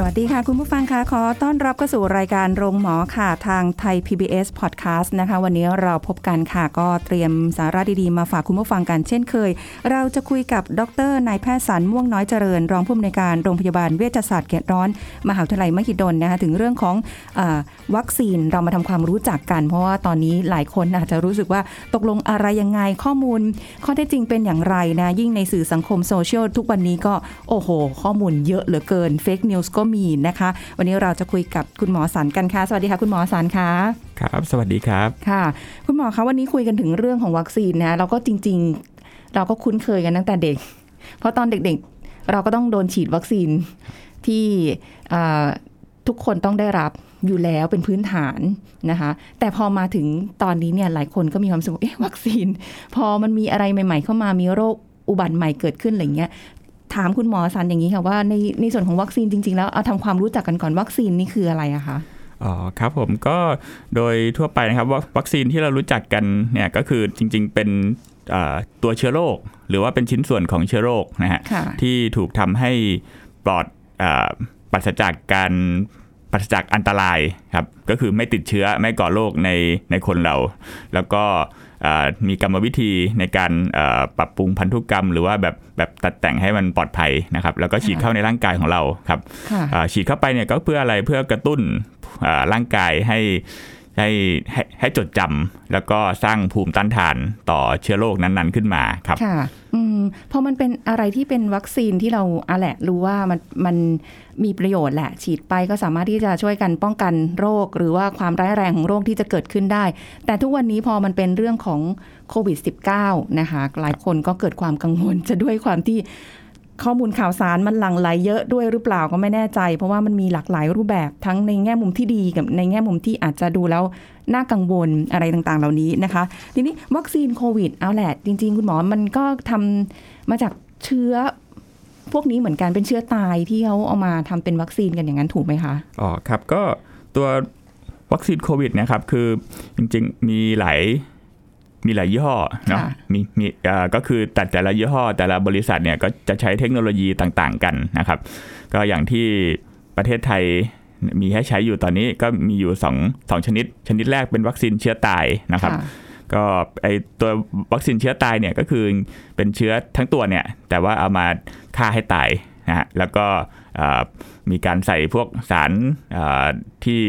สวัสดีค่ะ คุณผู้ฟังค่ะขอต้อนรับเข้าสู่รายการโรงหมอค่ะทางไทย PBS Podcast นะคะ วันนี้เราพบกันค่ะ ก็เตรียมสาระดีๆ มาฝากคุณผู้ฟังกันเช่นเคย เราจะคุยกับดรนายแพทย์สันม่วงน้อยเจริญ รองผู้อำนวยการโรงพยาบาลเวชศาสตร์เขตร้อน มหาวิทยาลัยมหิดลนะคะถึงเรื่องของเอ่อวัคซีนเรามาทำความรู้จักกัน เพราะว่าตอนนี้หลายคนอาจจะรู้สึกว่าตกลงอะไรยังไงข้อมูล ข้อเท็จจริงเป็นอย่างไรนะยิ่งในสื่อสังคมโซเชียลทุกวันนี้ก็โอ้โห ข้อมูลเยอะเหลือเกิน fake news ก็มีนะคะ วันนี้เราจะคุยกับคุณหมอสันกันค่ะ สวัสดีค่ะคุณหมอสันค่ะครับ สวัสดีครับค่ะ คุณหมอคะวันนี้คุยกันถึงเรื่องของวัคซีนนะเราก็จริง ๆ เราก็คุ้นเคยกันตั้งแต่เด็ก เพราะตอนเด็กๆ เราก็ต้องโดนฉีดวัคซีนที่อ่าทุกคนต้องได้รับอยู่แล้วเป็นพื้นฐานนะคะ แต่พอมาถึงตอนนี้เนี่ยหลายคนก็มีความรู้สึกว่าเอ๊ะวัคซีน พอมันมีอะไรใหม่ ๆ เข้ามามีโรคอุบัติใหม่เกิดขึ้นอะไรเงี้ย ถามคุณหมอสันอย่างนี้ค่ะว่าในในส่วนของวัคซีนจริง ๆ แล้วเอาทำความรู้จักกันก่อนวัคซีนนี่คืออะไรอะคะอ๋อครับผมก็โดยทั่วไปนะครับว่าวัคซีนที่เรารู้จักกันเนี่ยก็คือจริง ๆ เป็นอ่าตัวเชื้อโรคหรือว่าเป็นชิ้นส่วนของเชื้อโรคนะฮะค่ะที่ถูกทำให้ปลอดอาปราศจากการปราศจากอันตรายครับก็คือไม่ติดเชื้อไม่ก่อโรคในในคนเรา แล้วก็อ่า มีกรรมวิธีในการอ่าปรับปรุงพันธุกรรม หรือว่าแบบแบบตัดแต่งให้มันปลอดภัยนะครับ แล้วก็ฉีดเข้าในร่างกายของเราครับค่ะอ่าฉีดเข้าไปเนี่ยก็เพื่ออะไรเพื่อกระตุ้นอ่าร่างกายให้ให้ให้ให้จดจำแล้วก็สร้างภูมิต้านทานต่อเชื้อโรคนั้นๆขึ้นมาครับค่ะ อืมพอมันเป็นอะไรที่เป็นวัคซีนที่เราอะแหละรู้ว่ามันมันมีประโยชน์แหละ ฉีดไปก็สามารถที่จะช่วยกันป้องกันโรค หรือว่าความร้ายแรงของโรคที่จะเกิดขึ้นได้ แต่ทุกวันนี้พอมันเป็นเรื่องของโควิด -19 นะคะหลายคนก็เกิดความกังวลจะด้วยความที่ ข้อมูลข่าวสารมันหลั่งไหลเยอะด้วยหรือเปล่าก็ไม่แน่ใจ เพราะว่ามันมีหลากหลายรูปแบบทั้งในแง่มุมที่ดีกับในแง่มุมที่อาจจะดูแล้วน่ากังวลอะไรต่างๆ เหล่านี้นะคะ ทีนี้วัคซีนโควิดเอาแหละจริง ๆ คุณหมอมันก็ทำมาจากเชื้อพวกนี้เหมือนกันเป็นเชื้อตายที่เขาเอามาทำเป็นวัคซีนกันอย่างนั้นถูกไหมคะอ๋อครับก็ตัววัคซีนโควิดเนะครับคือจริงๆมีหลาย มีหลายยี่ห้อเนาะค่ะมีมีอ่าก็คือแต่แต่ละยี่ห้อ แต่ละบริษัทเนี่ยก็จะใช้เทคโนโลยีต่างๆกันนะครับ ก็อย่างที่ประเทศไทยมีให้ใช้อยู่ตอนนี้ก็มีอยู่สองสองชนิด ชนิดแรกเป็นวัคซีนเชื้อตายนะครับค่ะก็ไอตัววัคซีนเชื้อตายเนี่ยก็คือเป็นเชื้อทั้งตัวเนี่ย แต่ว่าเอามาฆ่าให้ตายนะฮะแล้วก็อ่ามีการใส่พวกสารอ่าที่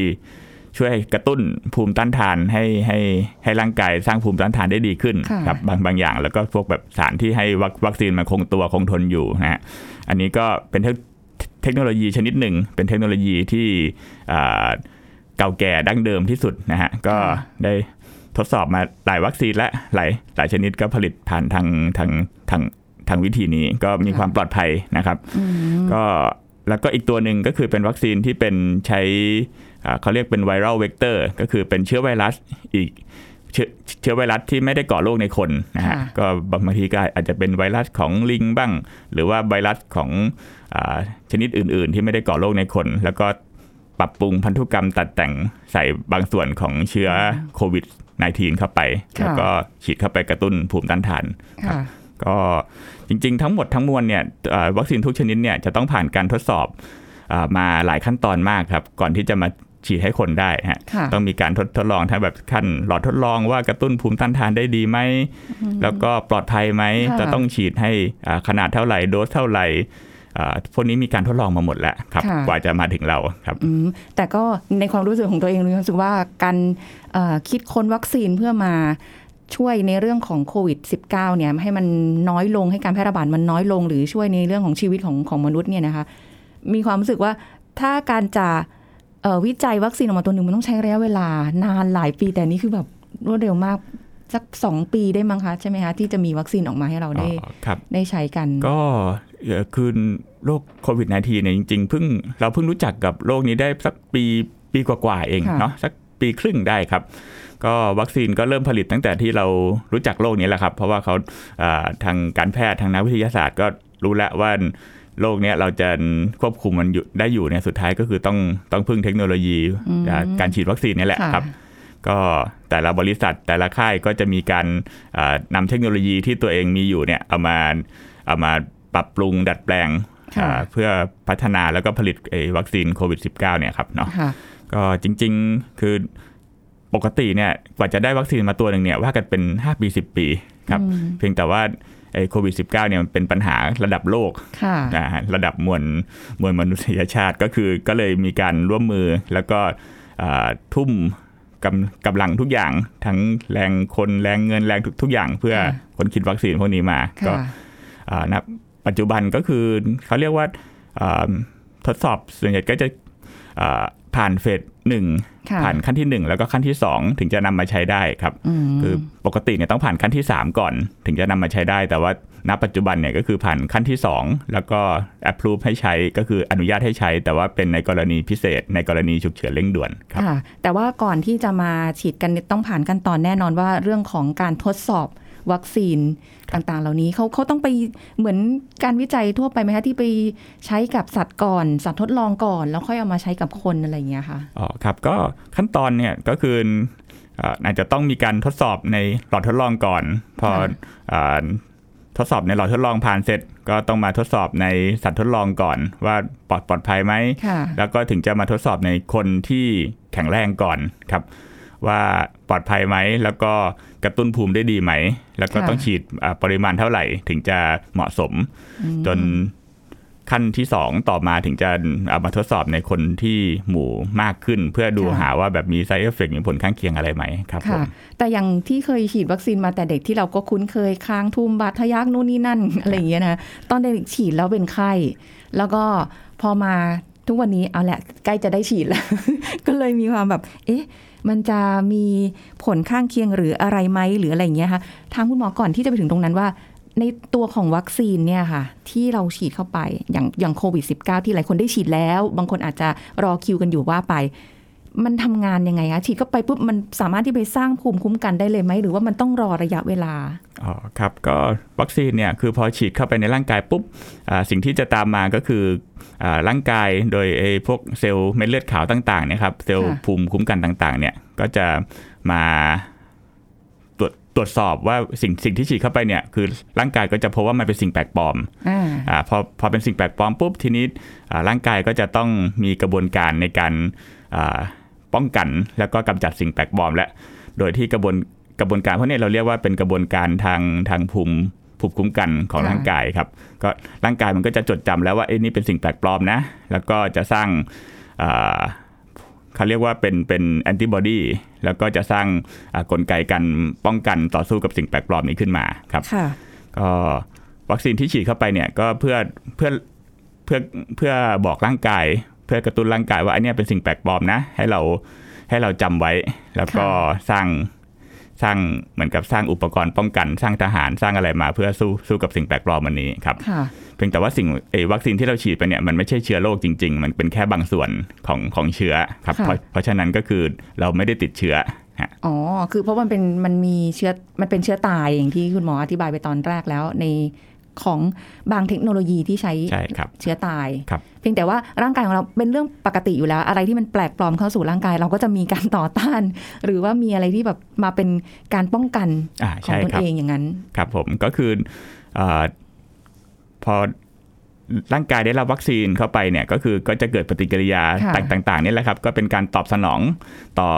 ช่วยกระตุ้นภูมิต้านทานให้ให้ให้ร่างกายสร้างภูมิต้านทานได้ดีขึ้นค่ะครับบางบางอย่างแล้วก็พวกแบบสารที่ให้วัควัคซีนมันคงตัวคงทนอยู่นะฮะอันนี้ก็เป็นเทคเทคโนโลยีชนิดหนึ่ง เป็นเทคโนโลยีที่อ่าเก่าแก่ดั้งเดิมที่สุดนะฮะก็ได้ทดสอบมาหลายวัคซีนและหลายหลายชนิดก็ผลิตผ่านทางทางทางทางวิธีนี้ก็มีความปลอดภัยนะครับอืมก็ แล้วก็อีกตัวหนึ่งก็คือเป็นวัคซีนที่เป็นใช้อ่าเขาเรียกเป็น viral vector ก็คือเป็นเชื้อไวรัสอีกเชื้อเชื้อไวรัสที่ไม่ได้ก่อโรคในคนนะฮะค่ะก็บางทีก็อาจจะเป็นไวรัสของลิงบ้าง หรือว่าไวรัสของอ่าชนิดอื่น ๆ ที่ไม่ได้ก่อโรคในคน แล้วก็ปรับปรุงพันธุกรรมตัดแต่งใส่บางส่วนของเชื้อโควิด -19 เข้าไปค่ะแล้วก็ฉีดเข้าไปกระตุ้นภูมิต้านทานค่ะ ก็จริงๆ ทั้งหมดทั้งมวลเนี่ยเอ่อวัคซีนทุกชนิดเนี่ยจะต้องผ่านการทดสอบเออมาหลายขั้นตอนมากครับ ก่อนที่จะมาฉีดให้คนได้ฮะค่ะต้องมีการทดทดลองทั้งแบบขั้นหลอดทดลองว่ากระตุ้นภูมิต้านทานได้ดีไหม แล้วก็ปลอดภัยไหมค่ะจะต้องฉีดให้อ่าขนาดเท่าไหร่ โดสเท่าไหร่อ่าพวกนี้มีการทดลองมาหมดแล้วครับค่ะกว่าจะมาถึงเราครับอืมแต่ก็ในความรู้สึกของตัวเองรู้สึกว่าการเอ่อคิดค้นวัคซีนเพื่อมา ช่วยในเรื่องของโควิด -19 เนี่ยให้มันน้อยลงให้การแพร่ระบาดมันน้อยลง หรือช่วยในเรื่องของชีวิตของของมนุษย์เนี่ยนะคะ มีความรู้สึกว่าถ้าการจะเอ่อวิจัยวัคซีนออกมาตัวหนึ่งมันต้องใช้ระยะเวลานานหลายปี แต่นี่คือแบบรวดเร็วมากสักสองปีได้มั้งคะใช่ไหมคะที่จะมีวัคซีนออกมาให้เราได้อ๋อครับได้ใช้กัน ก็เอ่อคือโรคโควิด -19 เนี่ยจริงๆเพิ่งเราเพิ่งรู้จักกับโรคนี้ได้สักปีปีกว่าๆเองค่ะเนาะสักปีครึ่งได้ครับ ก็วัคซีนก็เริ่มผลิตตั้งแต่ที่เรารู้จักโรคนี้แหละครับ เพราะว่าเขาอ่าทางการแพทย์ทางนักวิทยาศาสตร์ก็รู้แล้วว่าโรคเนี้ยเราจะควบคุมมันอยู่ได้อยู่เนี่ยสุดท้ายก็คือต้องต้องพึ่งเทคโนโลยีอ่าการฉีดวัคซีนนี่แหละค่ะครับ ก็แต่ละบริษัทแต่ละค่ายก็จะมีการอ่านำเทคโนโลยีที่ตัวเองมีอยู่เนี่ยเอามาเอามาปรับปรุงดัดแปลงค่ะอ่าเพื่อพัฒนาแล้วก็ผลิตไอ้วัคซีนโควิด -19 เนี่ยครับเนาะค่ะก็จริงๆ คือ ปกติเนี่ยกว่าจะได้วัคซีนมาตัวหนึ่งเนี่ยว่ากันเป็น 5 ปี 10 ปีครับอืมเพียงแต่ว่าไอ้โควิด -19 เนี่ยมันเป็นปัญหาระดับโลกค่ะนะฮะระดับมวลมวลมนุษยชาติก็คือก็เลยมีการร่วมมือแล้วก็อ่าทุ่มกำกำลังทุกอย่างทั้งแรงคนแรงเงินแรงทุกทุกอย่างเพื่อค่ะคนคิดวัคซีนพวกนี้มาก็ค่ะอ่าณปัจจุบันก็คือเขาเรียกว่าอ่าทดสอบส่วนใหญ่ก็จะอ่าผ่านเฟส หนึ่งค่ะผ่านขั้นที่หนึ่งแล้วก็ขั้นที่สองถึงจะนำมาใช้ได้ครับอืมคือปกติเนี่ยต้องผ่านขั้นที่ 3 ก่อน ถึงจะนำมาใช้ได้ แต่ว่าณปัจจุบันเนี่ยก็คือผ่านขั้นที่ 2 แล้วก็ approve ให้ใช้ก็คืออนุญาตให้ใช้ แต่ว่าเป็นในกรณีพิเศษ ในกรณีฉุกเฉินเร่งด่วนครับค่ะแต่ว่าก่อนที่จะมาฉีดกันเนี่ยต้องผ่านขั้นตอนแน่นอนว่าเรื่องของการทดสอบ วัคซีนต่างๆ เหล่านี้เขาเขาต้องไปเหมือนการวิจัยทั่วไปไหมคะที่ไปใช้กับสัตว์ก่อน สัตว์ทดลองก่อน แล้วค่อยเอามาใช้กับคนอะไรอย่างเงี้ยค่ะอ๋อครับก็ขั้นตอนเนี่ยก็คืออ่าอาจจะต้องมีการทดสอบในหลอดทดลองก่อน พอค่ะอ่าทดสอบในหลอดทดลองผ่านเสร็จ ก็ต้องมาทดสอบในสัตว์ทดลองก่อน ว่าปลอดปลอดภัยไหมค่ะแล้วก็ถึงจะมาทดสอบในคนที่แข็งแรงก่อนครับ ว่าปลอดภัยไหม แล้วก็กระตุ้นภูมิได้ดีไหม แล้วก็ค่ะต้องฉีดอ่าปริมาณเท่าไหร่ถึงจะเหมาะสม จนขั้นที่สองต่อมาถึงจะเอามาทดสอบในคนที่หมู่มากขึ้น เพื่อดูค่ะหาว่าแบบมี side effect มีผลข้างเคียงอะไรไหมครับผค่ะมแต่อย่างที่เคยฉีดวัคซีนมาแต่เด็กที่เราก็คุ้นเคยค้างทุ่มบาดทะยักนู่นนี่นั่นอะไรอย่างเงี้ยนะตอนเด็กฉีดแล้วเป็นไข้ แล้วก็พอมา ทุกวันนี้เอาแหละใกล้จะได้ฉีดแล้ว ก็เลยมีความแบบ เอ๊ะ มันจะมีผลข้างเคียงหรืออะไรไหมหรืออะไรอย่างเงี้ยค่ะทางคุณหมอก่อนที่จะไปถึงตรงนั้นว่า ในตัวของวัคซีนเนี่ยค่ะ ที่เราฉีดเข้าไปอย่างอย่างโควิด -19 ที่หลายคนได้ฉีดแล้ว บางคนอาจจะรอคิวกันอยู่ว่าไป มันทำงานยังไงคะฉีดเข้าไปปุ๊บมันสามารถที่ไปสร้างภูมิคุ้มกันได้เลยไหม หรือว่ามันต้องรอระยะเวลาอ๋อครับก็วัคซีนเนี่ยคือพอฉีดเข้าไปในร่างกายปุ๊บอ่าสิ่งที่จะตามมาก็คืออาร่างกายโดยไอ้พวกเซลล์เม็ดเลือดขาวต่างๆเนะครับเซลล์ค่ะภูมิคุ้มกันต่างๆเนี่ยก็จะมาตรวจตรวจสอบว่าสิ่งสิ่งที่ฉีดเข้าไปเนี่ยคือร่างกายก็จะพบว่ามันเป็นสิ่งแปลกปลอมอ่าอาพอพอเป็นสิ่งแปลกปลอมปุ๊บทีนี้อ่าร่างกายก็จะต้องมีกระบวนการในการอ่า ป้องกัน แล้วก็กำจัดสิ่งแปลกปลอมและ โดยที่กระบวนกระบวนการพวกนี้เราเรียกว่าเป็นกระบวนการทางทางภูมิภูมิคุ้มกันของค่ะร่างกายครับ ก็ร่างกายมันก็จะจดจำแล้วว่าเอ้นี่เป็นสิ่งแปลกปลอมนะ แล้วก็จะสร้างอ่าเขาเรียกว่าเป็นเป็นแอนติบอดีแล้วก็จะสร้างอ่ากลไกการป้องกันต่อสู้กับสิ่งแปลกปลอมนี้ขึ้นมาครับค่ะก็วัคซีนที่ฉีดเข้าไปเนี่ยก็เพื่อเพื่อเพื่อเพื่อบอกร่างกาย เพื่อกระตุ้นร่างกายว่าอันเนี้ยเป็นสิ่งแปลกปลอมนะ ให้เราให้เราจำไว้ แล้วก็สร้างสร้างเหมือนกับสร้างอุปกรณ์ป้องกัน สร้างทหารสร้างอะไรมาเพื่อสู้สู้กับสิ่งแปลกปลอมอันนี้ครับค่ะเพียงแต่ว่าสิ่งไอ้วัคซีนที่เราฉีดไปเนี่ยมันไม่ใช่เชื้อโรคจริง ๆ มันเป็นแค่บางส่วนของของเชื้อครับค่ะเพราะเพราะฉะนั้นก็คือเราไม่ได้ติดเชื้อฮะอ๋อ คือเพราะมันเป็นมันมีเชื้อ มันเป็นเชื้อตายอย่างที่คุณหมออธิบายไปตอนแรกแล้วใน ของบางเทคโนโลยีที่ใช้ใช่ครับเชื้อตายครับเพียงแต่ว่าร่างกายของเราเป็นเรื่องปกติอยู่แล้ว อะไรที่มันแปลกปลอมเข้าสู่ร่างกาย เราก็จะมีการต่อต้าน หรือว่ามีอะไรที่แบบมาเป็นการป้องกันอ่าของใช่ตนครับเองอย่างนั้น ครับผมก็คืออาพอ ร่างกายได้รับวัคซีนเข้าไปเนี่ยก็คือก็จะเกิดปฏิกิริยาค่ะต่างๆนี่แหละครับ ก็เป็นการตอบสนองต่อ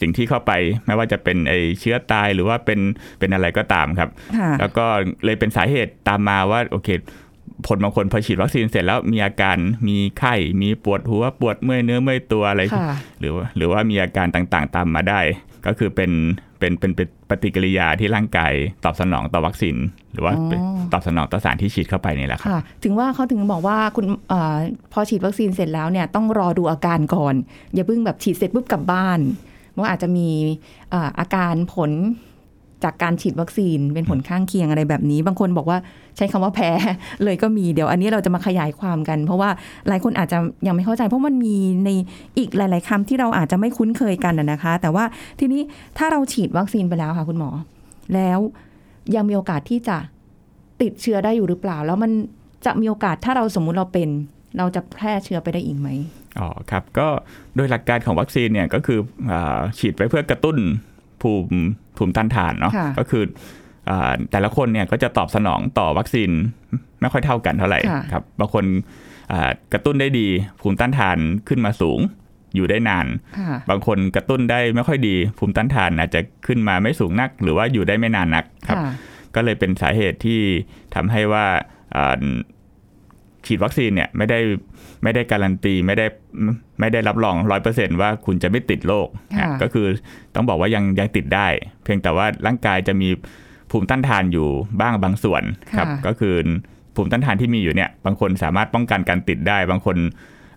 สิ่งที่เข้าไป ไม่ว่าจะเป็นไอเชื้อตายหรือว่าเป็นเป็นอะไรก็ตามครับค่ะแล้วก็เลยเป็นสาเหตุตามมาว่าโอเคผลบางคนพอฉีดวัคซีนเสร็จแล้วมีอาการมีไข้ มีปวดหัวปวดเมื่อยเนื้อเมื่อยตัวอะไรค่ะหรือว่าหรือว่ามีอาการต่างๆ ตามมาได้ ก็คือเป็นเป็นเป็นเป็นปฏิกิริยาที่ร่างกายตอบสนองต่อวัคซีน หรือว่าอ๋อเป็นตอบสนองต่อสารที่ฉีดเข้าไปนี่แหละครับค่ะ ถึงว่าเขาถึงบอกว่าคุณเออพอฉีดวัคซีนเสร็จแล้วเนี่ยต้องรอดูอาการก่อน อย่าเพิ่งแบบฉีดเสร็จปุ๊บกลับบ้านว่าอาจจะมีเอ่ออาการผล จากการฉีดวัคซีนเป็นผลข้างเคียงอะไรแบบนี้ บางคนบอกว่าใช้คำว่าแพ้เลยก็มีเดี๋ยวอันนี้เราจะมาขยายความกัน เพราะว่าหลายคนอาจจะยังไม่เข้าใจ เพราะมันมีในอีกหลาย ๆคำที่เราอาจจะไม่คุ้นเคยกันนะคะ แต่ว่าทีนี้ถ้าเราฉีดวัคซีนไปแล้วค่ะคุณหมอ แล้วยังมีโอกาสที่จะติดเชื้อได้อยู่หรือเปล่า แล้วมันจะมีโอกาสถ้าเราสมมุติเราเป็น เราจะแพร่เชื้อไปได้อีกไหมอ๋อครับก็โดยหลักการของวัคซีนเนี่ยก็คืออฉีดไปเพื่อกระตุ้น ภูมิภูมิต้านทานเนาะค่ะก็คืออาแต่ละคนเนี่ยก็จะตอบสนองต่อวัคซีนไม่ค่อยเท่ากันเท่าไหร่ค่ะครับบางคนอ่ากระตุ้นได้ดีภูมิต้านทานขึ้นมาสูงอยู่ได้นานค่ะบางคนกระตุ้นได้ไม่ค่อยดี ภูมิต้านทานอาจจะขึ้นมาไม่สูงนัก หรือว่าอยู่ได้ไม่นานนักครับค่ะก็เลยเป็นสาเหตุที่ทำให้ว่าอ่าฉีดวัคซีนเนี่ยไม่ได้ ไม่ได้การันตีไม่ได้ไม่ได้รับรองร้อยเปอร์เซว่าคุณจะไม่ติดโรคค่ะนะก็คือต้องบอกว่ายังยังติดได้ เพียงแต่ว่าร่างกายจะมีภูมิต้านทานอยู่บ้างบางส่วนครับค่ะก็คือภูมิต้านทานที่มีอยู่เนี่ย บางคนสามารถป้องกันการติดได้ บางคน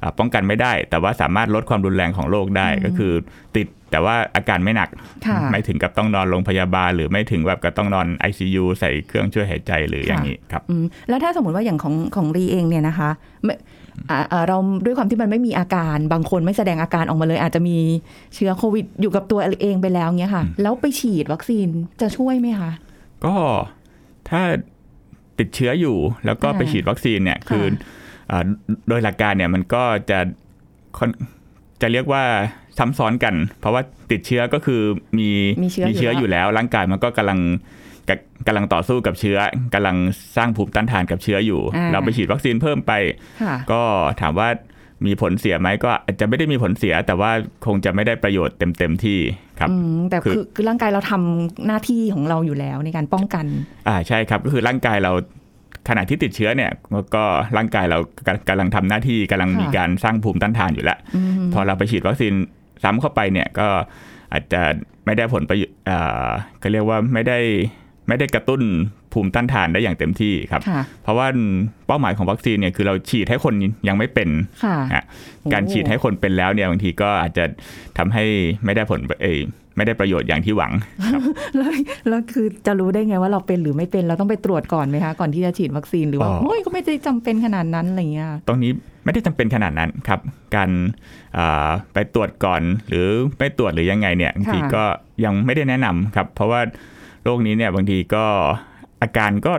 อ่าป้องกันไม่ได้ แต่ว่าสามารถลดความรุนแรงของโรคได้ก็คือติดแต่ว่าอาการไม่หนักค่ะไม่ถึงกับต้องนอนโรงพยาบาล หรือไม่ถึงแบบกับต้องนอน ICU ใส่เครื่องช่วยหายใจหรืออย่างนี้ครับอืมแล้วถ้าสมมติว่าอย่างของของรีเองเนี่ยนะคะไม่อ่าอ่า เราด้วยความที่มันไม่มีอาการ บางคนไม่แสดงอาการออกมาเลย อาจจะมีเชื้อโควิดอยู่กับตัวเองไปแล้วเงี้ยค่ะ แล้วไปฉีดวัคซีนจะช่วยไหมคะ ก็ถ้าติดเชื้ออยู่แล้วก็อ่าไปฉีดวัคซีนเนี่ยค่ะคืออาโดยหลักการเนี่ยมันก็จะค่อนจะเรียกว่าซ้ำซ้อนกัน เพราะว่าติดเชื้อก็คือมีมีเชื้ออยู่เชื้ออยู่แล้วร่างกายมันก็กำลัง กะกำลังต่อสู้กับเชื้อกำลังสร้างภูมิต้านทานกับเชื้ออยู่อ่าเราไปฉีดวัคซีนเพิ่มไปค่ะก็ถามว่ามีผลเสียไหมก็อาจจะไม่ได้มีผลเสีย แต่ว่าคงจะไม่ได้ประโยชน์เต็มเต็มๆที่ครับอืมแต่คือคือคือร่างกายเราทำหน้าที่ของเราอยู่แล้วในการป้องกัน อ่าใช่ครับก็คือร่างกายเราขณะที่ติดเชื้อเนี่ยก็ร่างกายเรากำกำลังทำหน้าที่กำลังค่ะมีการสร้างภูมิต้านทานอยู่แล้วอืมพอเราไปฉีดวัคซีนซ้ำเข้าไปเนี่ยก็อาจจะไม่ได้ผลประโยชน์อ่าก็เรียกว่าไม่ได้ ไม่ได้กระตุ้นภูมิต้านทานได้อย่างเต็มที่ครับค่ะเพราะว่าเป้าหมายของวัคซีนเนี่ยคือเราฉีดให้คนยังไม่เป็นค่ะฮะการฉีดให้คนเป็นแล้วเนี่ยบางทีก็อาจจะทำให้ไม่ได้ผลเอยไม่ได้ประโยชน์อย่างที่หวังแล้วแล้วคือจะรู้ได้ไงว่าเราเป็นหรือไม่เป็นเราต้องไปตรวจก่อนไหมคะก่อนที่จะฉีดวัคซีนหรือว่าอ๋อโอ้ยก็ไม่ได้จำเป็นขนาดนั้นอะไรเงี้ยตรงนี้ไม่ได้จำเป็นขนาดนั้นครับ การอ่าไปตรวจก่อนหรือไม่ตรวจหรือยังไงเนี่ยบางทีก็ยังไม่ได้แนะนำครับ เพราะว่า โรคนี้เนี่ยบางทีก็อาการก็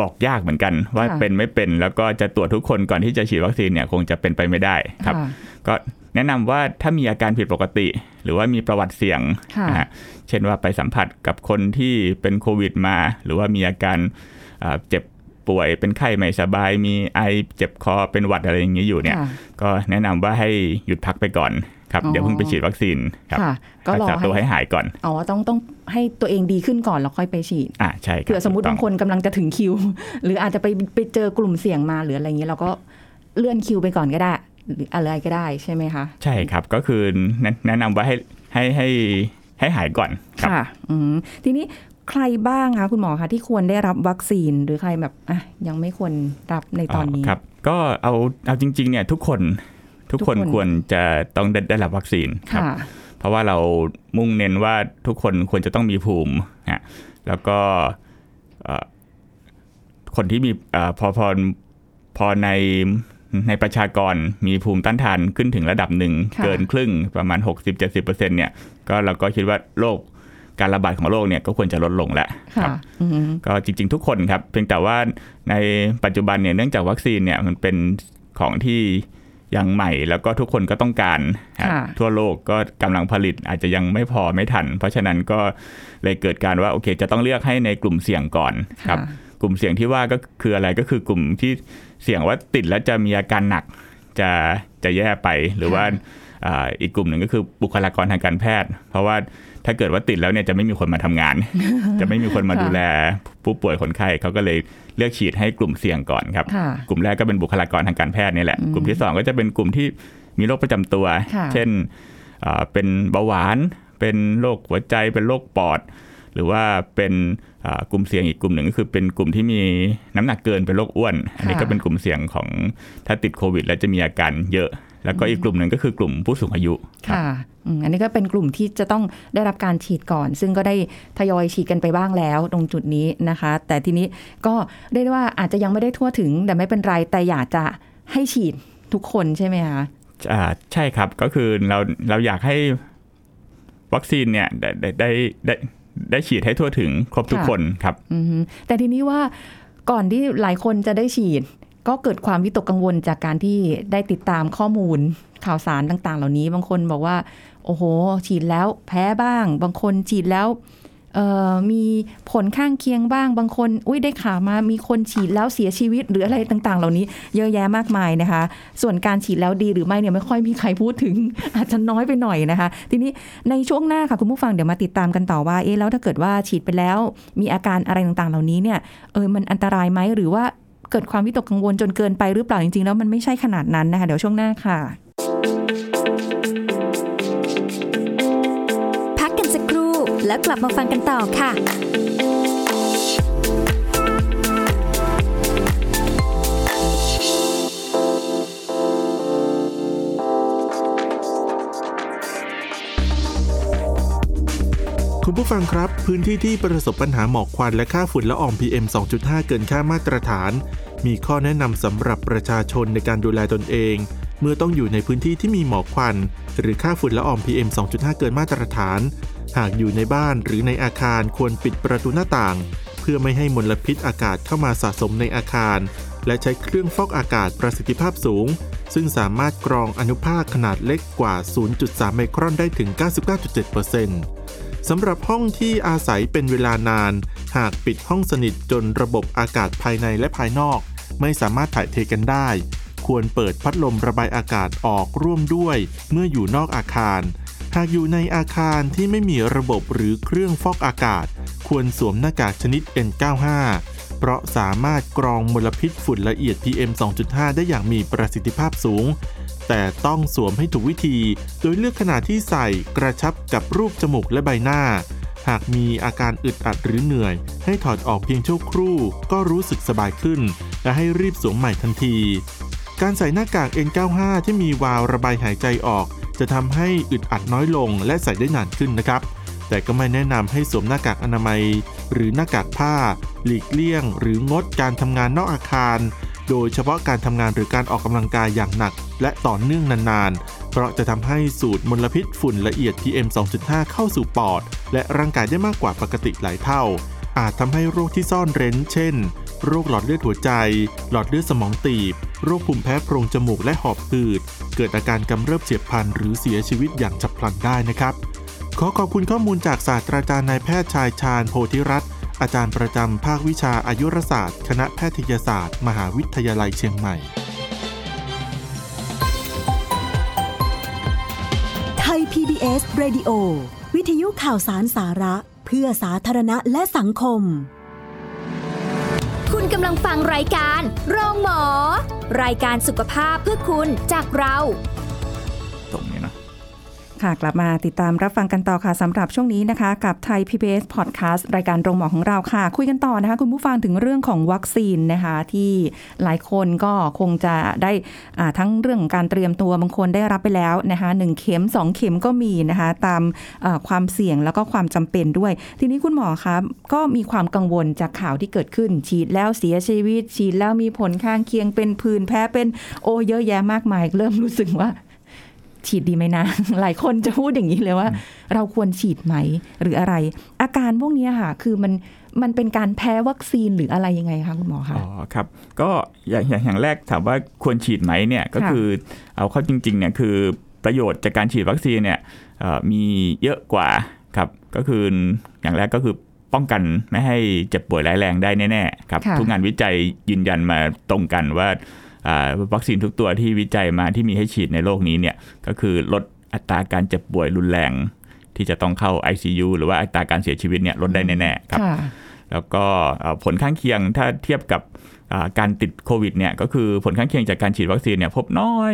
บอกยากเหมือนกันว่าเป็นไม่เป็นแล้วก็จะตรวจทุกคนก่อนที่จะฉีดวัคซีนเนี่ยคงจะเป็นไปไม่ได้ครับค่ะก็แนะนำว่าถ้ามีอาการผิดปกติ หรือว่ามีประวัติเสี่ยงค่ะนะฮะเช่นว่าไปสัมผัสกับคนที่เป็นโควิดมา หรือว่ามีอาการอ่าเจ็บป่วยเป็นไข้ไม่สบาย มีไอเจ็บคอเป็นหวัดอะไรอย่างนี้อยู่เนี่ยค่ะก็แนะนำว่าให้หยุดพักไปก่อน ครับอ๋อเดี๋ยวเพิ่งไปฉีดวัคซีนครับค่ะก็รัรอษาตัวให้ให้หายก่อนอ๋อต้องต้องให้ตัวเองดีขึ้นก่อนแล้วค่อยไปฉีดอ่าใช่ครับเผื่อสมมติถูกต้บางคนกำลังจะถึงคิว หรืออาจจะไปไปเจอกลุ่มเสี่ยงมาหรืออะไรอย่างนี้เราก็เลื่อนคิวไปก่อนก็ได้หรืออะไรก็ได้ใช่ไหมคะใช่ครับก็คือแนะแนะนำว่าให้ให้ให้ให้หายก่อนครับค่ะอืมทีนี้ใครบ้างคะคุณหมอคะที่ควรได้รับวัคซีนหรือใครแบบอะยังไม่ควรรับในตอนนี้ครับ ก็เอาเอาจริง ๆ เนี่ยทุกคน ทุกคนทุกคนควรจะต้องได้ได้รับวัคซีนครับค่ะเพราะว่าเรามุ่งเน้นว่าทุกคนควรจะต้องมีภูมิฮะแล้วก็เอ่อคนที่มีเออพอพอพอในในประชากรมีภูมิต้านทานขึ้นถึงระดับหนึ่งค่ะเกินครึ่งประมาณ 60-70%เนี่ยก็เราก็คิดว่าโรคการระบาดของโรคเนี่ยก็ควรจะลดลงแล้วคค่ะรับอืมก็จริง ๆ ทุกคนครับ เพียงแต่ว่าในปัจจุบันเนี่ยเนื่องจากวัคซีนเนี่ยมันเป็นของที่ ยังใหม่ แล้วก็ทุกคนก็ต้องการฮะค่ะทั่วโลกก็กำลังผลิตอาจจะยังไม่พอไม่ทัน เพราะฉะนั้นก็เลยเกิดการว่าโอเค จะต้องเลือกให้ในกลุ่มเสี่ยงก่อนครับค่ะกลุ่มเสี่ยงที่ว่าก็คืออะไรก็คือกลุ่มที่เสี่ยงว่าติดแล้วจะมีอาการหนักจะจะแย่ไปหรือว่า อ่าอีกกลุ่มหนึ่งก็คือบุคลากรทางการแพทย์ เพราะว่าถ้าเกิดว่าติดแล้วเนี่ยจะไม่มีคนมาทำงาน จะไม่มีคนมาค่ะดูแลผู้ป่วยคนไข้เขาก็เลยเลือกฉีดให้กลุ่มเสี่ยงก่อนครับค่ะกลุ่มแรกก็เป็นบุคลากรทางการแพทย์นี่แหละ กลุ่มที่สองก็จะเป็นกลุ่มที่มีโรคประจำตัวค่ะเช่นอ่าเป็นเบาหวาน เป็นโรคหัวใจ เป็นโรคปอด หรือว่าเป็นอ่ากลุ่มเสี่ยงอีกกลุ่มหนึ่งก็คือเป็นกลุ่มที่มีน้ำหนักเกินเป็นโรคอ้วน อันนี้ก็เป็นกลุ่มเสี่ยงของถ้าติดโควิด แล้วจะมีอาการเยอะ แล้วก็อีกกลุ่มหนึ่งก็คือกลุ่มผู้สูงอายุครับค่ะอืมอันนี้ก็เป็นกลุ่มที่จะต้องได้รับการฉีดก่อน ซึ่งก็ได้ทยอยฉีดกันไปบ้างแล้วตรงจุดนี้นะคะ แต่ทีนี้ก็เรียกได้ว่าอาจจะยังไม่ได้ทั่วถึง แต่ไม่เป็นไรแต่อยากจะให้ฉีดทุกคนใช่ไหมคะอ่าใช่ครับก็คือเราเราอยากให้วัคซีนเนี่ยได้ได้ได้ได้ได้ฉีดให้ทั่วถึงครบทุกคนครับอือฮึแต่ทีนี้ว่าก่อนที่หลายคนจะได้ฉีด ก็เกิดความวิตกกังวลจากการที่ได้ติดตามข้อมูลข่าวสารต่าง ๆ เหล่านี้ บางคนบอกว่า โอ้โห ฉีดแล้วแพ้บ้าง บางคนฉีดแล้วมีผลข้างเคียงบ้าง บางคนอุ้ยได้ข่าวมามีคนฉีดแล้วเสียชีวิตหรืออะไรต่าง ๆ เหล่านี้ เยอะแยะมากมายนะคะ ส่วนการฉีดแล้วดีหรือไม่เนี่ยไม่ค่อยมีใครพูดถึง อาจจะน้อยไปหน่อยนะคะ ทีนี้ในช่วงหน้าค่ะคุณผู้ฟังเดี๋ยวมาติดตามกันต่อว่าเอ๊ะแล้วถ้าเกิดว่าฉีดไปแล้ว มีอาการอะไรต่างๆ เหล่านี้เนี่ยเออมันอันตรายไหมหรือว่า เกิดความวิตกกังวลจนเกินไปหรือเปล่าจริงๆ แล้วมันไม่ใช่ขนาดนั้นนะคะ เดี๋ยวช่วงหน้าค่ะ พักกันสักครู่แล้วกลับมาฟังกันต่อค่ะ คุณผู้ฟังครับ พื้นที่ที่ประสบปัญหาหมอกควันและค่าฝุ่นละออง PM 2.5 เกินค่ามาตรฐาน มีข้อแนะนำสำหรับประชาชนในการดูแลตนเอง เมื่อต้องอยู่ในพื้นที่ที่มีหมอกควัน หรือค่าฝุ่นละออง PM 2.5 เกินมาตรฐาน หากอยู่ในบ้านหรือในอาคารควรปิดประตูหน้าต่าง เพื่อไม่ให้มลพิษอากาศเข้ามาสะสมในอาคาร และใช้เครื่องฟอกอากาศประสิทธิภาพสูง ซึ่งสามารถกรองอนุภาคขนาดเล็กกว่า 0.3 ไมครอนได้ถึง 99.7% สำหรับห้องที่อาศัยเป็นเวลานาน หากปิดห้องสนิทจนระบบอากาศภายในและภายนอก ไม่สามารถถ่ายเทกันได้ ควรเปิดพัดลมระบายอากาศออกร่วมด้วย เมื่ออยู่นอกอาคาร หากอยู่ในอาคารที่ไม่มีระบบหรือเครื่องฟอกอากาศ ควรสวมหน้ากากชนิด N95 เพราะสามารถกรองมลพิษฝุ่นละเอียด PM 2.5 ได้อย่างมีประสิทธิภาพสูง แต่ต้องสวมให้ถูกวิธี โดยเลือกขนาดที่ใส่กระชับกับรูปจมูกและใบหน้า หากมีอาการอึดอัดหรือเหนื่อย ให้ถอดออกเพียงชั่วครู่ ก็รู้สึกสบายขึ้น และให้รีบสวมใหม่ทันที การใส่หน้ากาก N95 ที่มีวาล์วระบายหายใจออก จะทำให้อึดอัดน้อยลงและใส่ได้นานขึ้นนะครับแต่ก็ไม่แนะนำให้สวมหน้ากากอนามัย หรือหน้ากากผ้า หลีกเลี่ยง หรืองดการทำงานนอกอาคาร โดยเฉพาะการทำงานหรือการออกกำลังกายอย่างหนัก และต่อเนื่องนานๆ เพราะจะทำให้สูดมลพิษฝุ่นละเอียด PM 2.5 เข้าสู่ปอด และร่างกายได้มากกว่าปกติหลายเท่า อาจทำให้โรคที่ซ่อนเร้น เช่น โรคหลอดเลือดหัวใจ หลอดเลือดสมองตีบ โรคภูมิแพ้โพรงจมูกและหอบหืด เกิดอาการกำเริบเฉียบพลันหรือเสียชีวิตอย่างฉับพลันได้นะครับ ขอขอบคุณข้อมูลจากศาสตราจารย์นายแพทย์ชายชาญโพธิรัตน์ อาจารย์ประจำภาควิชาอายุรศาสตร์ คณะแพทยศาสตร์ มหาวิทยาลัยเชียงใหม่ ไทย PBS Radio วิทยุข่าวสารสาระ เพื่อสาธารณะและสังคม คุณกำลังฟังรายการ โรงหมอ รายการสุขภาพเพื่อคุณจากเราตรงนี้นะ ค่ะกลับมาติดตามรับฟังกันต่อค่ะสำหรับช่วงนี้นะคะ กับไทย PBS Podcast รายการโรงหมอของเราค่ะ คุยกันต่อนะคะ คุณผู้ฟังถึงเรื่องของวัคซีนนะคะ ที่หลายคนก็คงจะได้ทั้งเรื่องการเตรียมตัวบางคนได้รับไปแล้วนะคะหนึ่งเข็ม 2 เข็มก็มีนะคะ ตามความเสี่ยงแล้วก็ความจำเป็นด้วย ทีนี้คุณหมอคะก็มีความกังวลจากข่าวที่เกิดขึ้น ฉีดแล้วเสียชีวิต ฉีดแล้วมีผลข้างเคียงเป็นผื่นแพ้เป็นโอเยอะแยะมากมาย เริ่มรู้สึกว่า ฉีดดีไหมนะ หลายคนจะพูดอย่างนี้เลยว่า เราควรฉีดไหมหรืออะไร อาการพวกนี้ค่ะ คือมันมันเป็นการแพ้วัคซีนหรืออะไรยังไงคะคุณหมอคะอ๋อครับ ก็อย่างอย่างอย่างแรกถามว่าควรฉีดไหมเนี่ยก็ค่ะคือเอาเข้าจริงๆเนี่ยคือประโยชน์จากการฉีดวัคซีนเนี่ยเอ่อมีเยอะกว่าครับก็คืออย่างแรกก็คือป้องกันไม่ให้เจ็บป่วยร้ายแรงได้แน่ๆครับค่ะทุกงานวิจัยยืนยันมาตรงกันว่าอ่า วัคซีนทุกตัวที่วิจัยมาที่มีให้ฉีดในโลกนี้เนี่ยก็คือลดอัตราการเจ็บป่วยรุนแรง ที่จะต้องเข้า ICU หรือว่าอัตราการเสียชีวิตเนี่ยลดได้แน่ๆครับค่ะแล้วก็เอ่อผลข้างเคียงถ้าเทียบกับอ่าการติดโควิดเนี่ยก็คือผลข้างเคียงจากการฉีดวัคซีนเนี่ยพบน้อย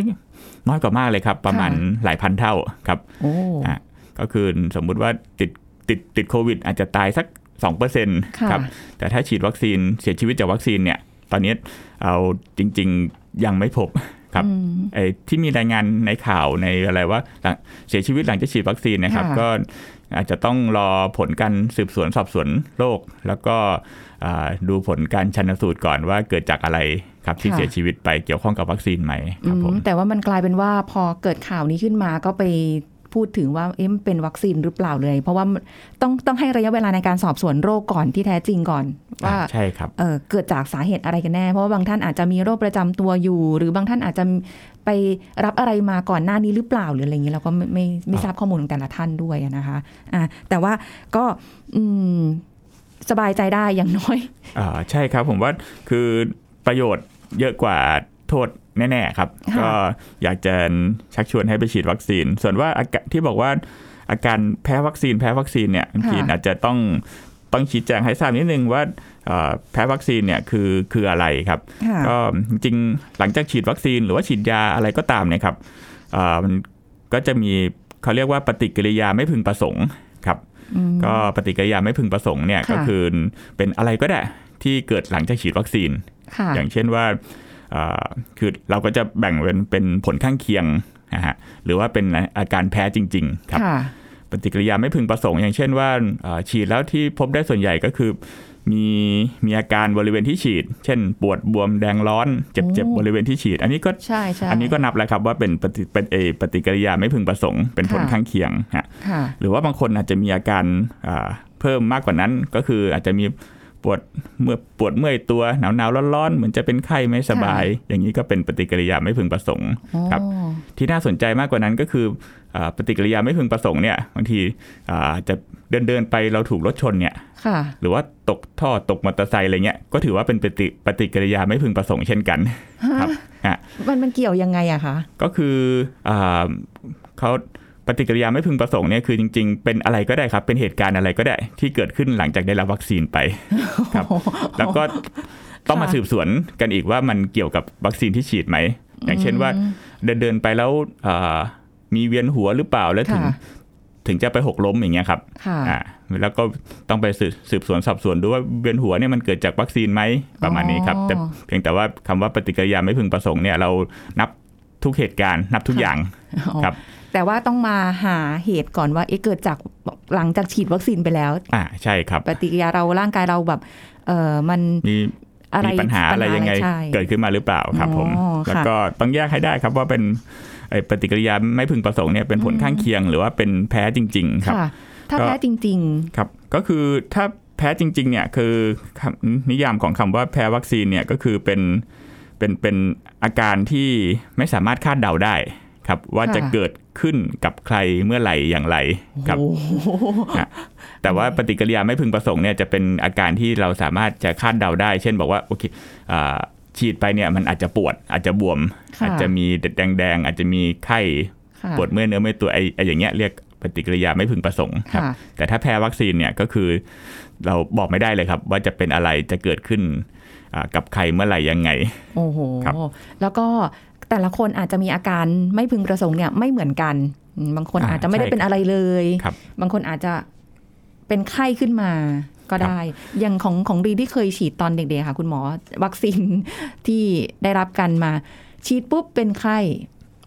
น้อยกว่ามากเลยครับ ประมาณค่ะหลายพันเท่าครับโอ้อะก็คือสมมุติว่าติดติดติดโควิด อาจจะตายสัก2%ค่ะครับแต่ถ้าฉีดวัคซีนเสียชีวิตจากวัคซีนเนี่ยต อนนี้เอาจริง ๆ ยังไม่พบครับอืมไอ้ที่มีรายงานในข่าวในอะไรว่าหลังเสียชีวิตหลังจากฉีดวัคซีนนะครับค่ะก็อาจจะต้องรอผลการสืบสวนสอบสวนโรคแล้วก็อ่าดูผลการชันสูตรก่อนว่าเกิดจากอะไรครับที่เสียชีวิตไปเกี่ยวข้องกับวัคซีนไหมครับผมอืมแต่ว่ามันกลายเป็นว่าพอเกิดข่าวนี้ขึ้นมาก็ไป พูดถึงว่าเอ๊ะมันเป็นวัคซีนหรือเปล่าเลย เพราะว่าต้องต้องให้ระยะเวลาในการสอบสวนโรคก่อนที่แท้จริงก่อน ว่าอ่าใช่ครับเออเกิดจากสาเหตุอะไรกันแน่ เพราะว่าบางท่านอาจจะมีโรคประจำตัวอยู่ หรือบางท่านอาจจะไปรับอะไรมาก่อนหน้านี้หรือเปล่าหรืออะไรอย่างนี้เราก็ไม่ไม่ไม่ทราบข้อมูลของแต่ละท่านด้วยอะนะคะอ่าแต่ว่าก็อืมสบายใจได้อย่างน้อยอ่าใช่ครับผมว่าคือประโยชน์เยอะกว่า โทษแน่ๆครับค่ะก็อยากจะชักชวนให้ไปฉีดวัคซีน ส่วนว่าอาการที่บอกว่าอาการแพ้วัคซีนแพ้วัคซีนเนี่ยบางทีอาจจะต้องต้องชี้แจงให้ทราบนิดนึงว่าเอ่อแพ้วัคซีนเนี่ยคือคืออะไรครับค่ะก็จริงๆหลังจากฉีดวัคซีนหรือว่าฉีดยาอะไรก็ตามเนี่ยครับเอ่อมันก็จะมีเขาเรียกว่าปฏิกิริยาไม่พึงประสงค์ครับอืมก็ปฏิกิริยาไม่พึงประสงค์เนี่ยค่ะก็คือเป็นอะไรก็ได้ที่เกิดหลังจากฉีดวัคซีนค่ะอย่างเช่นว่าเอ่อ คือเราก็จะแบ่งเป็นเป็นผลข้างเคียงนะฮะหรือว่าเป็นอาการแพ้จริง ๆ ครับค่ะปฏิกิริยาไม่พึงประสงค์อย่างเช่นว่าเอ่อฉีดแล้วที่พบได้ส่วนใหญ่ก็คือ มีมีอาการบริเวณที่ฉีด เช่น ปวดบวมแดงร้อน เจ็บเจ็บบริเวณที่ฉีด อันนี้ก็ใช่ใช่อันนี้ก็นับแล้วครับว่าเป็นปฏิเป็นเออปฏิกิริยาไม่พึงประสงค์เป็นผลค่ะข้างเคียงฮะค่ะหรือว่าบางคนอาจจะมีอาการอ่าเพิ่มมากกว่านั้นก็คืออาจจะมี ปวดเมื่อปวดเมื่อยตัวหนาวหนาวๆร้อนๆ เหมือนจะเป็นไข้ไม่สบาย อย่างนี้ก็เป็นปฏิกิริยาไม่พึงประสงค์ครับอ๋อที่น่าสนใจมากกว่านั้นก็คืออาปฏิกิริยาไม่พึงประสงค์เนี่ยบางทีอ่าจะเดินเดินๆไปเราถูกรถชนเนี่ยค่ะหรือว่าตกท่อตกมอเตอร์ไซค์อะไรเงี้ยก็ถือว่าเป็นปฏิปฏิกิริยาไม่พึงประสงค์เช่นกันครับฮะมันมันเกี่ยวยังไงอะคะก็คืออาเขา ปฏิกิริยาไม่พึงประสงค์เนี่ยคือจริง ๆ เป็นอะไรก็ได้ครับ เป็นเหตุการณ์อะไรก็ได้ ที่เกิดขึ้นหลังจากได้รับวัคซีนไปครับ แล้วก็ต้องมาสืบสวนกันอีกว่ามันเกี่ยวกับวัคซีนที่ฉีดไหม อย่างเช่นว่าเดินเดินๆไปแล้วอ่ามีเวียนหัวหรือเปล่าแล้วถึงค่ะถึงจะไปหกล้มอย่างเงี้ยครับค่ะอ่าแล้วก็ต้องไปสืบสืบสวนสอบสวนดูว่าเวียนหัวเนี่ยมันเกิดจากวัคซีนไหมประมาณนี้ครับอ๋อแต่เพียงแต่ว่าคำว่าปฏิกิริยาไม่พึงประสงค์เนี่ยเรานับทุกเหตุการณ์นับทุกอย่างอ๋อครับ แต่ว่าต้องมาหาเหตุก่อนว่าเอ๊ะเกิดจากหลังจากฉีดวัคซีนไปแล้ว อ่าใช่ครับ ปฏิกิริยาเราร่างกายเราแบบ เออมันมีอะไรมีปัญหาอะไรยังไงใช่เกิดขึ้นมาหรือเปล่าครับผมอ๋อค่ะแล้วก็ต้องแยกให้ได้ครับว่าเป็นไอ้ปฏิกิริยาไม่พึงประสงค์เนี่ยเป็นผลข้างเคียงหรือว่าเป็นแพ้จริง ๆ ครับค่ะถ้าก็แพ้จริงครับ ก็คือถ้าแพ้จริง ๆ เนี่ยคือคำนิยามของคำว่าแพ้วัคซีนเนี่ยก็คือเป็นเป็นเป็นอาการที่ไม่สามารถคาดเดาได้ครับ ว่าค่ะจะเกิด ขึ้นกับใครเมื่อไหร่อย่างไรๆครับโอ้โหแต่ว่าปฏิกิริยาไม่พึงประสงค์เนี่ยจะเป็นอาการที่เราสามารถจะคาดเดาได้ เช่นบอกว่าโอเคอ่าฉีดไปเนี่ยมันอาจจะปวดอาจจะบวมค่ะอาจจะมีแดงๆอาจจะมีไข้ค่ะปวดเมื่อยเนื้อเมื่อยตัวไอ้ไอ้อย่างเงี้ยเรียกปฏิกิริยาไม่พึงประสงค์ครับค่ะแต่ถ้าแพ้วัคซีนเนี่ยก็คือเราบอกไม่ได้เลยครับ ว่าจะเป็นอะไรจะเกิดขึ้นอ่ากับใครเมื่อไหร่ยังไง โอ้โหครับแล้วก็ แต่ละคนอาจจะมีอาการไม่พึงประสงค์เนี่ยไม่เหมือนกันอืมบางคนอ่าอาจจะไม่ได้ใช่เป็นอะไรเลยครับบางคนอาจจะเป็นไข้ขึ้นมาก็ได้ อย่างของของรีที่เคยฉีดตอนเด็กๆค่ะ คุณหมอ วัคซีนที่ได้รับกันมา ฉีดปุ๊บเป็นไข้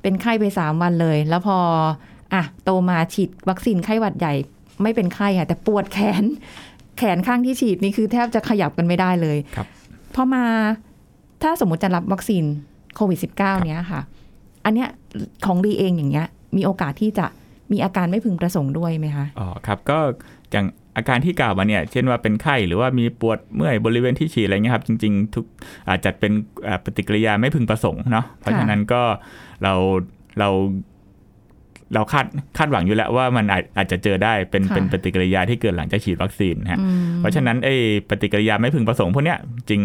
เป็นไข้ไปสามวันเลย แล้วพออะโตมาฉีดวัคซีนไข้หวัดใหญ่ไม่เป็นไข้ค่ะแต่ปวดแขน แขนข้างที่ฉีดนี่คือแทบจะขยับกันไม่ได้เลย ครับพอมาถ้าสมมติจะรับวัคซีน โควิด -19 เนี้ยค่ะ อันเนี้ยของรีเองอย่างเงี้ย มีโอกาสที่จะมีอาการไม่พึงประสงค์ด้วยไหมคะอ๋อครับก็อย่างอาการที่กล่าวมาเนี่ย เช่นว่าเป็นไข้หรือว่ามีปวดเมื่อยบริเวณที่ฉีดอะไรเงี้ยครับ จริง ๆ ทุกอาจจัดเป็นอ่าปฏิกิริยาไม่พึงประสงค์เนาะเพราะฉะนั้นก็เราเรา เราคาดคาดหวังอยู่แล้วว่ามันอาจอาจจะเจอได้เป็นค่ะเป็นปฏิกิริยาที่เกิดหลังจากฉีดวัคซีนฮะอืมเพราะฉะนั้นไอ้ปฏิกิริยาไม่พึงประสงค์พวกเนี้ยจริง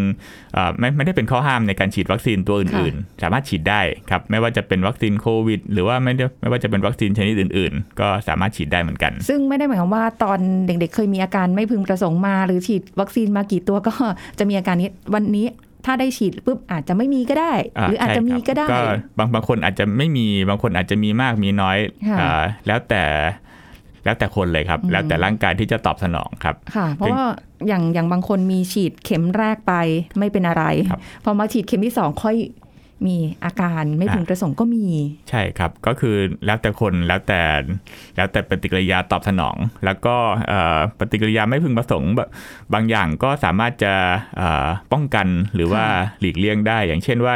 เอ่อไม่ไม่ได้เป็นข้อห้ามในการฉีดวัคซีนตัวอื่น ๆ สามารถฉีดได้ครับไม่ว่าจะเป็นวัคซีนโควิด หรือว่าไม่ได้ไม่ว่าจะเป็นวัคซีนชนิดอื่น ๆ ก็สามารถฉีดได้เหมือนกัน ซึ่งไม่ได้หมายความว่าตอนเด็ก ๆ เคยมีอาการไม่พึงประสงค์มา หรือฉีดวัคซีนมากี่ตัวก็จะมีอาการนี้วันนี้ ถ้าได้ฉีดปุ๊บอาจจะไม่มีก็ได้ หรืออาจจะมีก็ได้ใช่ครับบางบางคนอาจจะไม่มีบางคนอาจจะมีมากมีน้อยค่ะอ่าแล้วแต่แล้วแต่คนเลยครับอืมแล้วแต่ร่างกายที่จะตอบสนองครับค่ะ เพราะว่าอย่างอย่างบางคนมีฉีดเข็มแรกไปไม่เป็นอะไรครับพอมาฉีดเข็มที่สองค่อย มีอาการไม่พึงประสงค์ก็มี ใช่ครับ ก็คือแล้วแต่คนแล้วแต่แล้วแต่ปฏิกิริยาตอบสนอง แล้วก็เอ่อปฏิกิริยาไม่พึงประสงค์แบบบางอย่างก็สามารถจะเอ่อป้องกันหรือว่าหลีกเลี่ยงได้ อย่างเช่นว่า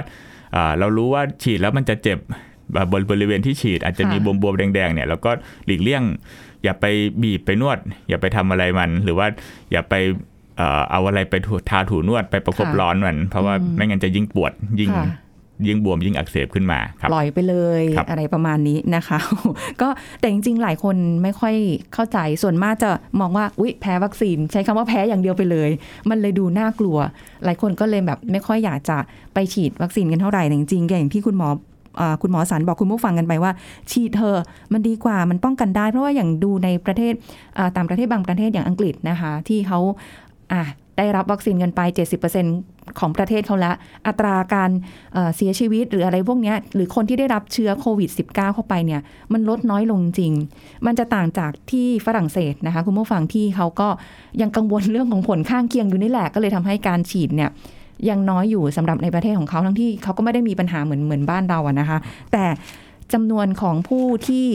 เอ่อเรารู้ว่าฉีดแล้วมันจะเจ็บแบบบนบริเวณที่ฉีดอาจจะมีค่ะบวมๆแดงๆเนี่ยแล้วก็หลีกเลี่ยง อย่าไปบีบไปนวด อย่าไปทำอะไรมัน หรือว่าอย่าไปเอ่อเอาอะไรไปถูทาถูนวดไปประคบค่ะร้อนมัน เพราะว่าอืมไม่งั้นจะยิ่งปวดยิ่งค่ะ ยิ่งบวมยิ่งอักเสบขึ้นมาครับปล่อยไปเลยครับอะไรประมาณนี้นะคะ ก็แต่จริงๆ หลายคนไม่ค่อยเข้าใจส่วนมากจะมองว่าอุ๊ยแพ้วัคซีน ใช้คำว่าแพ้อย่างเดียวไปเลย มันเลยดูน่ากลัว หลายคนก็เลยแบบไม่ค่อยอยากจะไปฉีดวัคซีนกันเท่าไหร่แต่จริงๆอย่างที่คุณหมอเอ่อคุณหมอสันบอกคุณผู้ฟังกันไปว่า ฉีดเธอะมันดีกว่ามันป้องกันได้ เพราะว่าอย่างดูในประเทศเอ่อต่างประเทศบางประเทศอย่างอังกฤษนะคะ ที่เขาอะ ได้รับวัคซีนกันไป 70%ของประเทศเขาล้วอัตราการเสียชีวิตหรืออะไรพวกนี้หรือคนที่ได้รับเชื้อโควิด -19 เข้าไปเนี่ย มันลดน้อยลงจริง มันจะต่างจากที่ฝรั่งเศสนะคะ คุณผู้ฟังที่เขาก็ยังกังวลเรื่องของผลข้างเคียงอยู่นี่แหละ ก็เลยทำให้การฉีดเนี่ยยังน้อยอยู่สำหรับในประเทศของเขาทั้งที่เขาก็ไม่ได้มีปัญหาเหมือนเหมือนบ้านเราอะนะคะ แต่จำนวนของผู้ที่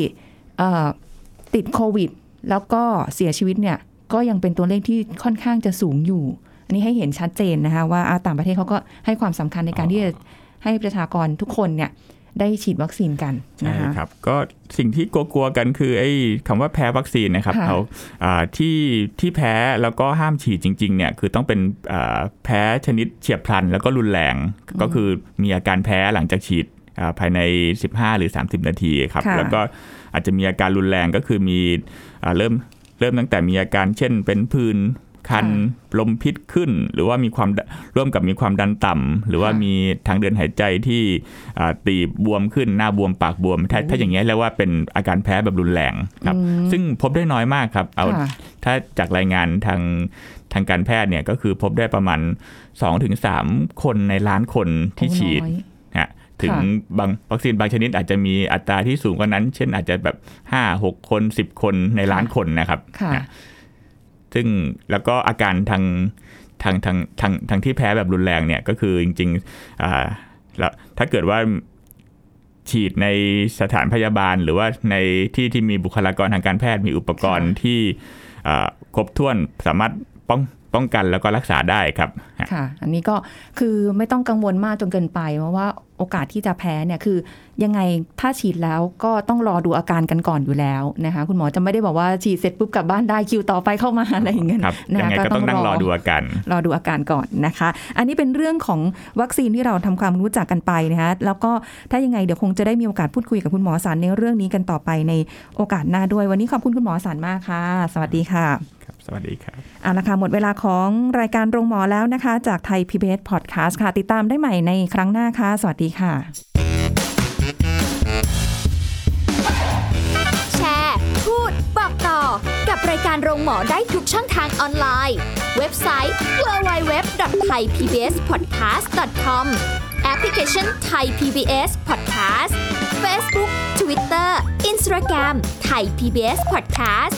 ติดโควิด แล้วก็เสียชีวิตเนี่ย ก็ยังเป็นตัวเลขที่ค่อนข้างจะสูงอยู่ อันนี้ให้เห็นชัดเจนนะคะว่าอ่าต่างประเทศเขาก็ให้ความสำคัญในการที่จะให้ประชากรทุกคนเนี่ยได้ฉีดวัคซีนกันใช่นะคะครับ ก็สิ่งที่กลัวๆกันคือไอ้คำว่าแพ้วัคซีนนะครับค่ะเอาอ่าที่ที่แพ้แล้วก็ห้ามฉีดจริงๆเนี่ยคือต้องเป็นอ่าแพ้ชนิดเฉียบพลัน แล้วก็รุนแรง ก็คือมีอาการแพ้หลังจากฉีดอ่าภายใน 15 หรือ 30 นาทีครับค่ะแล้วก็อาจจะมีอาการรุนแรงก็คือมีอ่าเริ่ม เริ่มตั้งแต่มีอาการเช่นเป็นพื้นคันลมพิษขึ้น หรือว่ามีความร่วมกับมีความดันต่ำหรือว่ามีทางเดินหายใจที่อ่าตีบบวมขึ้นหน้าบวมปากบวม ถ้าถ้าอย่างเงี้ยเรียกว่าเป็นอาการแพ้แบบรุนแรงครับ ซึ่งพบได้น้อยมากครับ เอาค่ะถ้าจากรายงานทางทางการแพทย์เนี่ยก็คือพบได้ประมาณ 2-3 คนในล้านคนที่ฉีดโอ้น้อยฮะ ถึงค่ะบางวัคซีนบางชนิดอาจจะมีอัตราที่สูงกว่านั้น เช่นอาจจะแบบ5 6คน10คนในล้านคนนะครับค่ะฮะซึ่งแล้วก็อาการทางทางทางทางทางที่แพ้แบบรุนแรงเนี่ยก็คือจริงๆอ่าแล้วถ้าเกิดว่าฉีดในสถานพยาบาล หรือว่าในที่ที่มีบุคลากรทางการแพทย์มีอุปกรณ์ที่อ่าครบถ้วนสามารถป้อง ป้องกันแล้วก็รักษาได้ครับฮะค่ะ อันนี้ก็คือไม่ต้องกังวลมากจนเกินไป เพราะว่าโอกาสที่จะแพ้เนี่ยคือยังไงถ้าฉีดแล้วก็ต้องรอดูอาการกันก่อนอยู่แล้วนะคะ คุณหมอจะไม่ได้บอกว่าฉีดเสร็จปุ๊บกลับบ้านได้คิวต่อไปเข้ามาอะไรอย่างเงี้ยครับนะยังคะไงก็ต้องนั่งรอดูอาการรอดูอาการก่อนนะคะ อันนี้เป็นเรื่องของวัคซีนที่เราทำความรู้จักกันไปนะคะแล้วก็ถ้ายังไงเดี๋ยวคงจะได้มีโอกาสพูดคุยกับคุณหมอสันในเรื่องนี้กันต่อไปในโอกาสหน้าด้วยวันนี้ขอบคุณคุณหมอสันมากค่ะ สวัสดีค่ะครับ สวัสดีครับเอาละค่ะหมดเวลาของรายการโรงหมอแล้วนะคะ จากไทย PBS Podcast ค่ะ ติดตามได้ใหม่ในครั้งหน้าค่ะ สวัสดีค่ะ แชร์ พูด บอกต่อ กับรายการโรงหมอได้ทุกช่องทางออนไลน์ เว็บไซต์ www.thaipbspodcast.com แอปพลิเคชัน Thai PBS Podcast Facebook Twitter Instagram Thai PBS Podcast